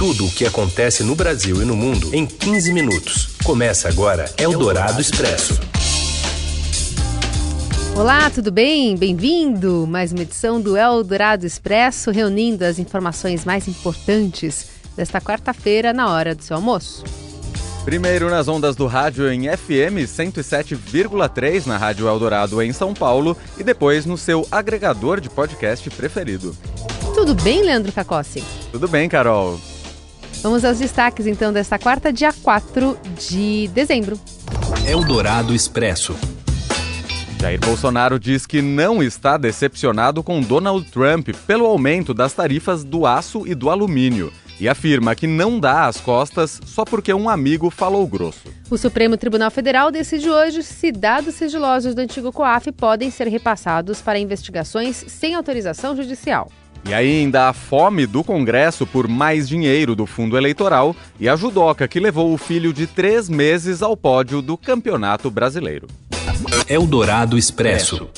tudo o que acontece no Brasil e no mundo em 15 minutos. Começa agora Eldorado Expresso. Olá, tudo bem? Bem-vindo! Mais uma edição do Eldorado Expresso, reunindo as informações mais importantes desta quarta-feira na hora do seu almoço. Primeiro nas ondas do rádio em FM 107,3 na Rádio Eldorado em São Paulo e depois no seu agregador de podcast preferido. Tudo bem, Leandro Cacossi? Tudo bem, Carol. Vamos aos destaques então desta quarta, dia 4 de dezembro. Eldorado Expresso. Jair Bolsonaro diz que não está decepcionado com Donald Trump pelo aumento das tarifas do aço e do alumínio e afirma que não dá as costas só porque um amigo falou grosso. O Supremo Tribunal Federal decide hoje se dados sigilosos do antigo COAF podem ser repassados para investigações sem autorização judicial. E ainda a fome do Congresso por mais dinheiro do fundo eleitoral e a judoca que levou o filho de três meses ao pódio do Campeonato Brasileiro. Eldorado Expresso.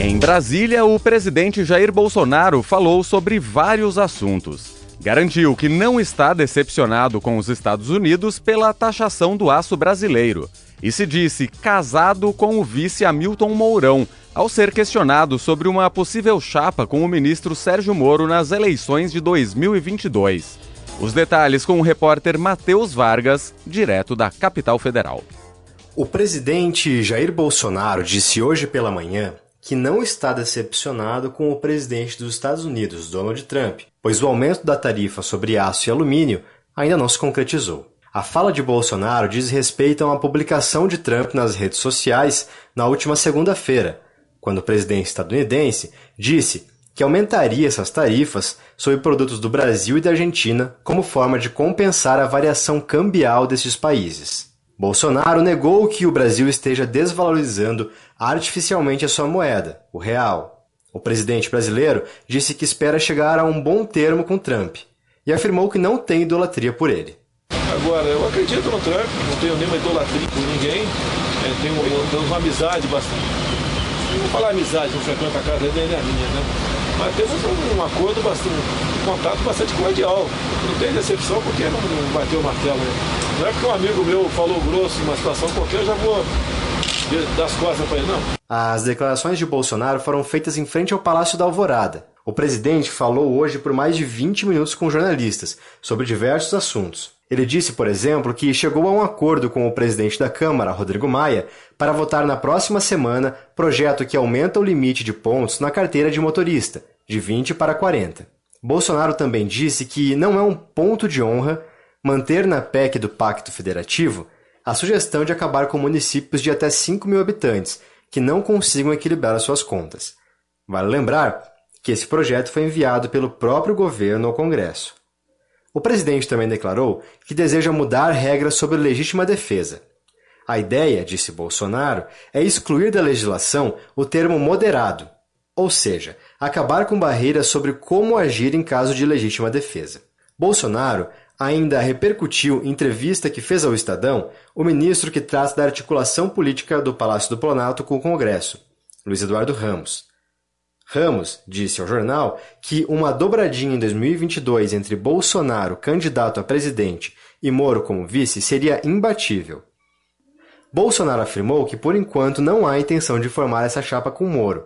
Em Brasília, o presidente Jair Bolsonaro falou sobre vários assuntos. Garantiu que não está decepcionado com os Estados Unidos pela taxação do aço brasileiro e se disse casado com o vice Hamilton Mourão, ao ser questionado sobre uma possível chapa com o ministro Sérgio Moro nas eleições de 2022. Os detalhes com o repórter Matheus Vargas, direto da capital federal. O presidente Jair Bolsonaro disse hoje pela manhã que não está decepcionado com o presidente dos Estados Unidos, Donald Trump, pois o aumento da tarifa sobre aço e alumínio ainda não se concretizou. A fala de Bolsonaro diz respeito a uma publicação de Trump nas redes sociais na última segunda-feira, quando o presidente estadunidense disse que aumentaria essas tarifas sobre produtos do Brasil e da Argentina como forma de compensar a variação cambial desses países. Bolsonaro negou que o Brasil esteja desvalorizando artificialmente a sua moeda, o real. O presidente brasileiro disse que espera chegar a um bom termo com Trump e afirmou que não tem idolatria por ele. Agora, eu acredito no Trump, não tenho nenhuma idolatria por ninguém, é, tenho, tenho uma amizade bastante. Não vou falar amizade, não frequento a casa dele nem a minha, né? Mas temos um, um acordo bastante, um contato bastante cordial. Não tem decepção porque não, não bateu o martelo, né? Não é porque um amigo meu falou grosso uma situação qualquer, eu já vou dar as costas para ele, não. As declarações de Bolsonaro foram feitas em frente ao Palácio da Alvorada. O presidente falou hoje por mais de 20 minutos com jornalistas sobre diversos assuntos. Ele disse, por exemplo, que chegou a um acordo com o presidente da Câmara, Rodrigo Maia, para votar na próxima semana projeto que aumenta o limite de pontos na carteira de motorista, de 20 para 40. Bolsonaro também disse que não é um ponto de honra manter na PEC do Pacto Federativo a sugestão de acabar com municípios de até 5 mil habitantes que não consigam equilibrar suas contas. Vale lembrar que esse projeto foi enviado pelo próprio governo ao Congresso. O presidente também declarou que deseja mudar regras sobre legítima defesa. A ideia, disse Bolsonaro, é excluir da legislação o termo moderado, ou seja, acabar com barreiras sobre como agir em caso de legítima defesa. Bolsonaro ainda repercutiu em entrevista que fez ao Estadão o ministro que trata da articulação política do Palácio do Planalto com o Congresso, Luiz Eduardo Ramos. Ramos disse ao jornal que uma dobradinha em 2022 entre Bolsonaro, candidato a presidente, e Moro como vice seria imbatível. Bolsonaro afirmou que por enquanto não há intenção de formar essa chapa com Moro.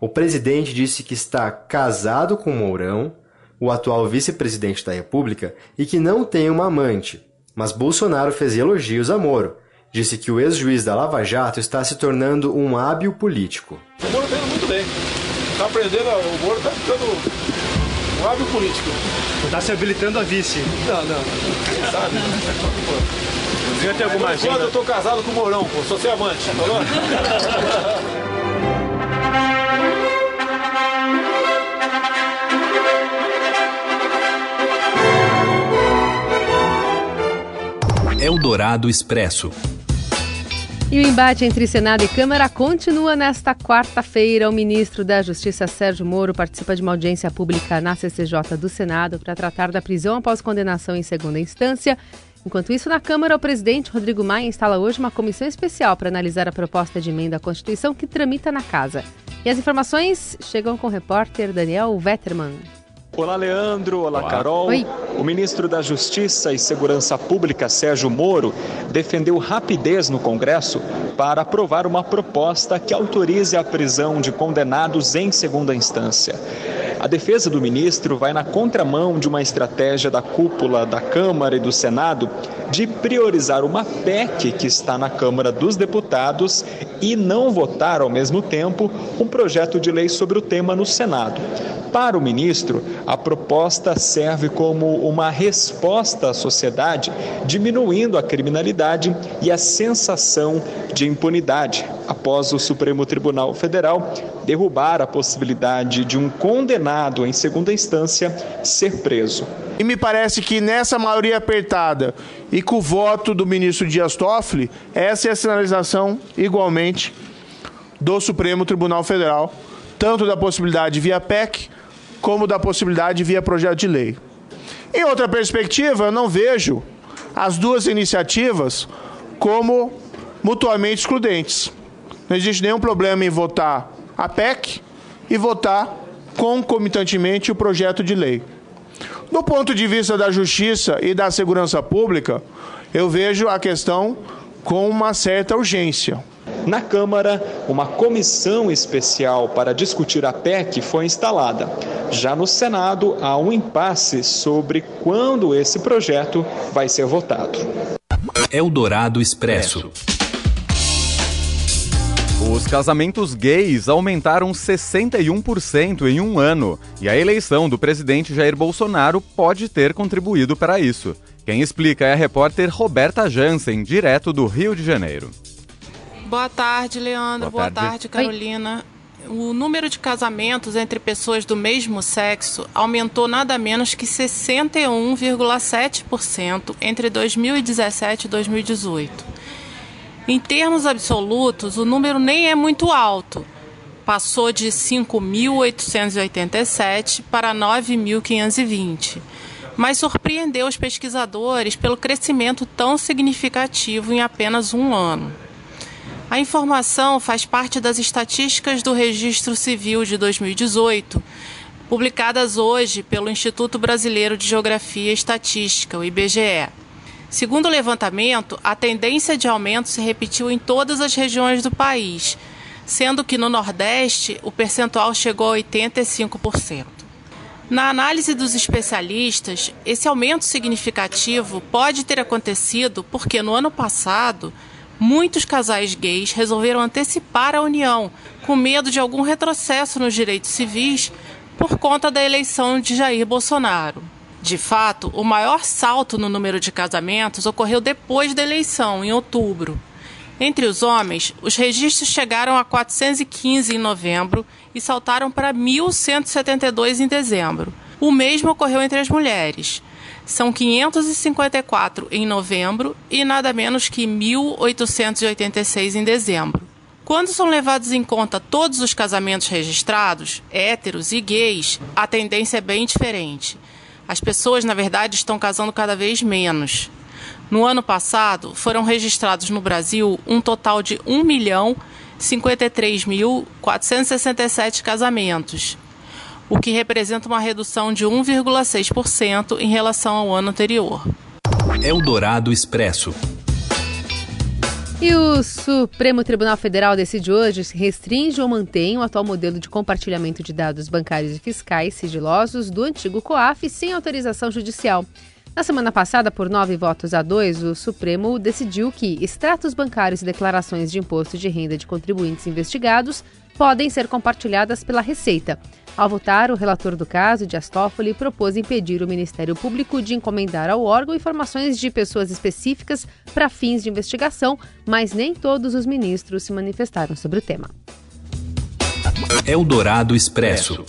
O presidente disse que está casado com Mourão o atual vice-presidente da República, e que não tem uma amante. Mas Bolsonaro fez elogios a Moro. Disse que o ex-juiz da Lava Jato está se tornando um hábil político. O Moro muito bem. Aprendendo, o Moro está ficando um hábil político. Está se habilitando a vice. Não, não, não. sabe? Devia ter alguma agenda. Eu estou casado com o Mourão, pô. Sou seu amante, falou? Eldorado Expresso. E o embate entre Senado e Câmara continua nesta quarta-feira. O ministro da Justiça, Sérgio Moro, participa de uma audiência pública na CCJ do Senado para tratar da prisão após condenação em segunda instância. Enquanto isso, na Câmara, o presidente Rodrigo Maia instala hoje uma comissão especial para analisar a proposta de emenda à Constituição que tramita na casa. E as informações chegam com o repórter Daniel Vetterman. Olá, Leandro. Olá, Olá. Carol. Oi. O ministro da Justiça e Segurança Pública, Sérgio Moro, defendeu rapidez no Congresso para aprovar uma proposta que autorize a prisão de condenados em segunda instância. A defesa do ministro vai na contramão de uma estratégia da cúpula da Câmara e do Senado de priorizar uma PEC que está na Câmara dos Deputados e não votar ao mesmo tempo um projeto de lei sobre o tema no Senado. Para o ministro, a proposta serve como uma resposta à sociedade, diminuindo a criminalidade e a sensação de impunidade, após o Supremo Tribunal Federal derrubar a possibilidade de um condenado em segunda instância ser preso. E me parece que nessa maioria apertada e com o voto do ministro Dias Toffoli, essa é a sinalização igualmente do Supremo Tribunal Federal, tanto da possibilidade via PEC como da possibilidade via projeto de lei. Em outra perspectiva, eu não vejo as duas iniciativas como mutuamente excludentes. Não existe nenhum problema em votar a PEC e votar concomitantemente o projeto de lei. Do ponto de vista da justiça e da segurança pública, eu vejo a questão com uma certa urgência. Na Câmara, uma comissão especial para discutir a PEC foi instalada. Já no Senado, há um impasse sobre quando esse projeto vai ser votado. Eldorado Expresso. Os casamentos gays aumentaram 61% em um ano e a eleição do presidente Jair Bolsonaro pode ter contribuído para isso. Quem explica é a repórter Roberta Jansen, direto do Rio de Janeiro. Boa tarde, Leandro. Boa, Boa tarde. tarde, Carolina. Oi. O número de casamentos entre pessoas do mesmo sexo aumentou nada menos que 61,7% entre 2017 e 2018. Em termos absolutos, o número nem é muito alto. Passou de 5.887 para 9.520. Mas surpreendeu os pesquisadores pelo crescimento tão significativo em apenas um ano. A informação faz parte das estatísticas do Registro Civil de 2018, publicadas hoje pelo Instituto Brasileiro de Geografia e Estatística, o IBGE. Segundo o levantamento, a tendência de aumento se repetiu em todas as regiões do país, sendo que no Nordeste o percentual chegou a 85%. Na análise dos especialistas, esse aumento significativo pode ter acontecido porque no ano passado muitos casais gays resolveram antecipar a união, com medo de algum retrocesso nos direitos civis por conta da eleição de Jair Bolsonaro. De fato, o maior salto no número de casamentos ocorreu depois da eleição, em outubro. Entre os homens, os registros chegaram a 415 em novembro e saltaram para 1.172 em dezembro. O mesmo ocorreu entre as mulheres. São 554 em novembro e nada menos que 1.886 em dezembro. Quando são levados em conta todos os casamentos registrados, héteros e gays, a tendência é bem diferente. As pessoas, na verdade, estão casando cada vez menos. No ano passado, foram registrados no Brasil um total de 1 milhão 53.467 casamentos, o que representa uma redução de 1,6% em relação ao ano anterior. Eldorado Expresso. E o Supremo Tribunal Federal decide hoje se restringe ou mantém o atual modelo de compartilhamento de dados bancários e fiscais sigilosos do antigo COAF sem autorização judicial. Na semana passada, por nove votos a dois, o Supremo decidiu que extratos bancários e declarações de imposto de renda de contribuintes investigados podem ser compartilhadas pela Receita. Ao votar, o relator do caso, Dias Toffoli, propôs impedir o Ministério Público de encomendar ao órgão informações de pessoas específicas para fins de investigação, mas nem todos os ministros se manifestaram sobre o tema. Eldorado Expresso.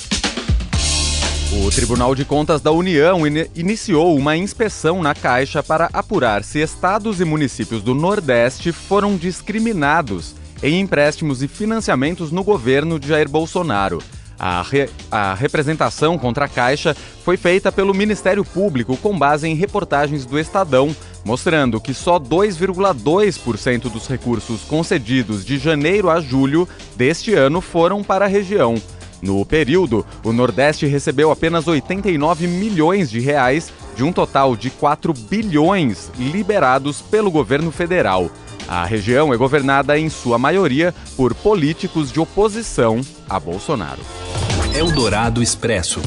O Tribunal de Contas da União in iniciou uma inspeção na Caixa para apurar se estados e municípios do Nordeste foram discriminados em empréstimos e financiamentos no governo de Jair Bolsonaro. A, re... a, representação contra a Caixa foi feita pelo Ministério Público com base em reportagens do Estadão, mostrando que só 2,2% dos recursos concedidos de janeiro a julho deste ano foram para a região. No período, o Nordeste recebeu apenas 89 milhões de reais de um total de 4 bilhões liberados pelo governo federal. A região é governada em sua maioria por políticos de oposição a Bolsonaro. Eldorado Expresso.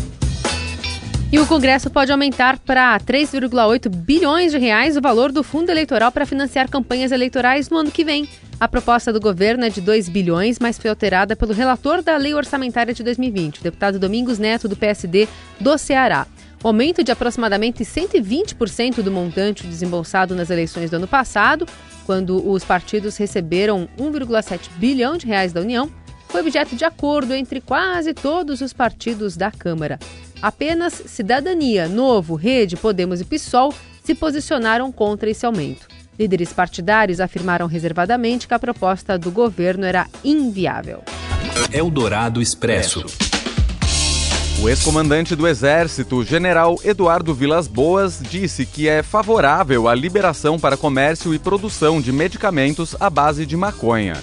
E o Congresso pode aumentar para 3,8 bilhões de reais o valor do fundo eleitoral para financiar campanhas eleitorais no ano que vem. A proposta do governo é de 2 bilhões, mas foi alterada pelo relator da Lei Orçamentária de 2020, o deputado Domingos Neto, do PSD do Ceará. O aumento de aproximadamente 120% do montante desembolsado nas eleições do ano passado, quando os partidos receberam 1,7 bilhão de reais da União, foi objeto de acordo entre quase todos os partidos da Câmara. Apenas Cidadania, Novo, Rede, Podemos e PSOL se posicionaram contra esse aumento. Líderes partidários afirmaram reservadamente que a proposta do governo era inviável. Eldorado Expresso. O ex-comandante do Exército, general Eduardo Vilas Boas, disse que é favorável à liberação para comércio e produção de medicamentos à base de maconha.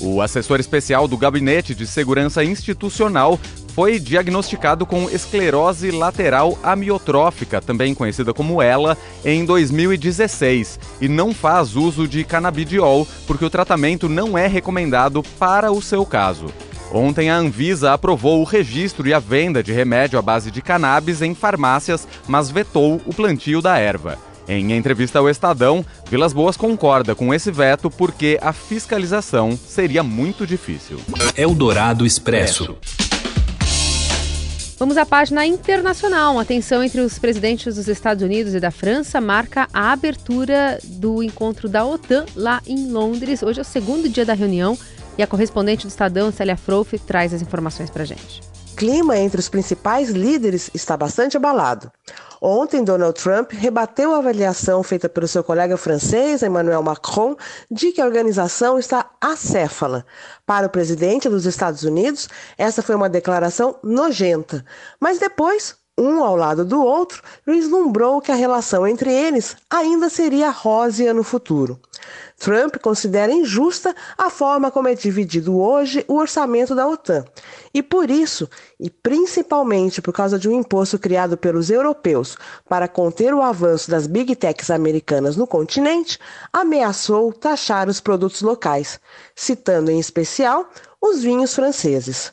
O assessor especial do Gabinete de Segurança Institucional foi diagnosticado com esclerose lateral amiotrófica, também conhecida como ELA, em 2016 e não faz uso de canabidiol porque o tratamento não é recomendado para o seu caso. Ontem a Anvisa aprovou o registro e a venda de remédio à base de cannabis em farmácias, mas vetou o plantio da erva. Em entrevista ao Estadão, Vilas Boas concorda com esse veto porque a fiscalização seria muito difícil. Eldorado Expresso. Vamos à página internacional. A tensão entre os presidentes dos Estados Unidos e da França marca a abertura do encontro da OTAN lá em Londres. Hoje é o segundo dia da reunião e a correspondente do Estadão, Célia Frouf, traz as informações para gente. Clima entre os principais líderes está bastante abalado. Ontem, Donald Trump rebateu a avaliação feita pelo seu colega francês, Emmanuel Macron, de que a organização está acéfala. Para o presidente dos Estados Unidos, essa foi uma declaração nojenta. Mas depois, um ao lado do outro, vislumbrou que a relação entre eles ainda seria rósea no futuro. Trump considera injusta a forma como é dividido hoje o orçamento da OTAN. E por isso, e principalmente por causa de um imposto criado pelos europeus para conter o avanço das big techs americanas no continente, ameaçou taxar os produtos locais, citando em especial os vinhos franceses.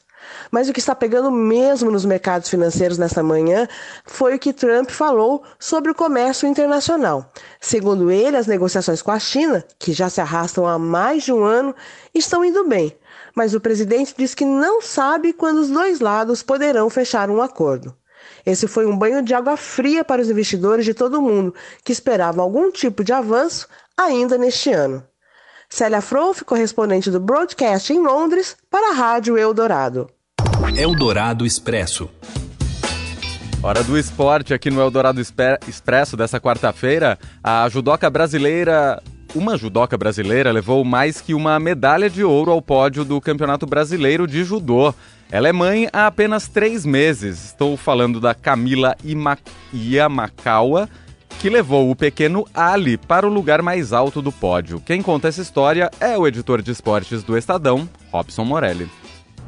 Mas o que está pegando mesmo nos mercados financeiros nesta manhã foi o que Trump falou sobre o comércio internacional. Segundo ele, as negociações com a China, que já se arrastam há mais de um ano, estão indo bem. Mas o presidente diz que não sabe quando os dois lados poderão fechar um acordo. Esse foi um banho de água fria para os investidores de todo o mundo que esperavam algum tipo de avanço ainda neste ano. Célia Frouf, correspondente do Broadcast em Londres, para a Rádio Eldorado. Eldorado Expresso. Hora do esporte aqui no Eldorado Expresso dessa quarta-feira. A judoca brasileira, uma judoca brasileira, levou mais que uma medalha de ouro ao pódio do Campeonato Brasileiro de Judô. Ela é mãe há apenas três meses. Estou falando da Camila Ima Yamakawa, que levou o pequeno Ali para o lugar mais alto do pódio. Quem conta essa história é o editor de esportes do Estadão, Robson Morelli.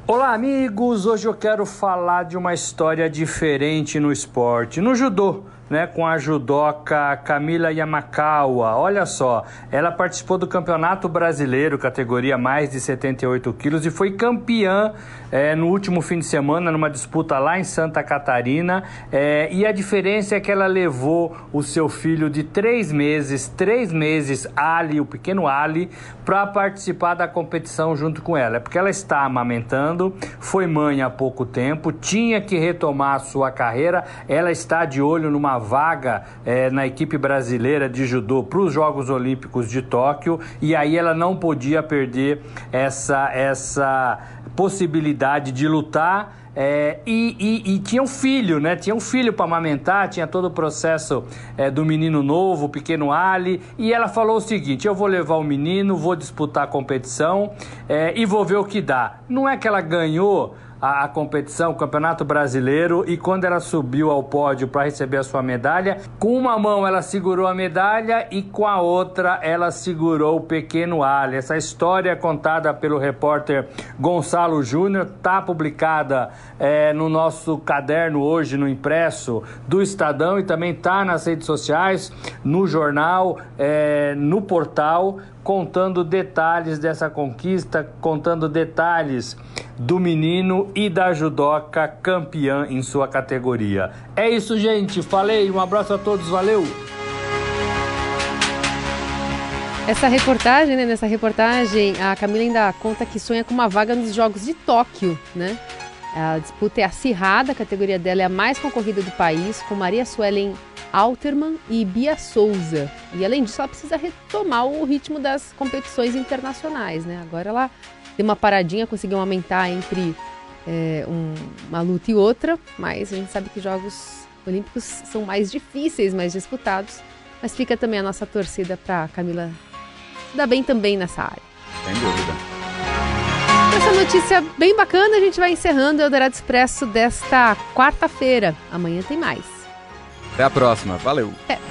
Olá, amigos! Hoje eu quero falar de uma história diferente no esporte. No judô, né, com a judoca Camila Yamakawa. Olha só, ela participou do Campeonato Brasileiro, categoria mais de 78 quilos, e foi campeã é, no último fim de semana, numa disputa lá em Santa Catarina. É, e a diferença é que ela levou o seu filho de três meses, três meses, Ali, o pequeno Ali, para participar da competição junto com ela. É porque ela está amamentando, foi mãe há pouco tempo, tinha que retomar a sua carreira, ela está de olho numa vaga é, na equipe brasileira de judô para os Jogos Olímpicos de Tóquio e aí ela não podia perder essa, essa possibilidade de lutar. É, e, e, e, tinha um filho, né? Tinha um filho para amamentar, tinha todo o processo é, do menino novo, o pequeno Ali. E ela falou o seguinte: eu vou levar o menino, vou disputar a competição é, e vou ver o que dá. Não é que ela ganhou a, a competição, o Campeonato Brasileiro, e quando ela subiu ao pódio para receber a sua medalha, com uma mão ela segurou a medalha e com a outra ela segurou o pequeno Ali. Essa história contada pelo repórter Gonçalo Júnior está publicada é, no nosso caderno hoje, no impresso do Estadão e também está nas redes sociais, no jornal, é, no portal contando detalhes dessa conquista, contando detalhes do menino e da judoca campeã em sua categoria. É isso, gente. Falei, um abraço a todos, valeu! Essa reportagem, né, nessa reportagem, a Camila ainda conta que sonha com uma vaga nos Jogos de Tóquio, né? A disputa é acirrada, a categoria dela é a mais concorrida do país, com Maria Suelen Alterman e Bia Souza. E além disso, ela precisa retomar o ritmo das competições internacionais, né? Agora ela deu uma paradinha, conseguiu aumentar entre é, um, uma luta e outra, mas a gente sabe que Jogos Olímpicos são mais difíceis, mais disputados. Mas fica também a nossa torcida para Camila dar bem também nessa área. Sem dúvida. Essa notícia bem bacana, a gente vai encerrando o Eldorado Expresso desta quarta-feira. Amanhã tem mais. Até a próxima. Valeu. É.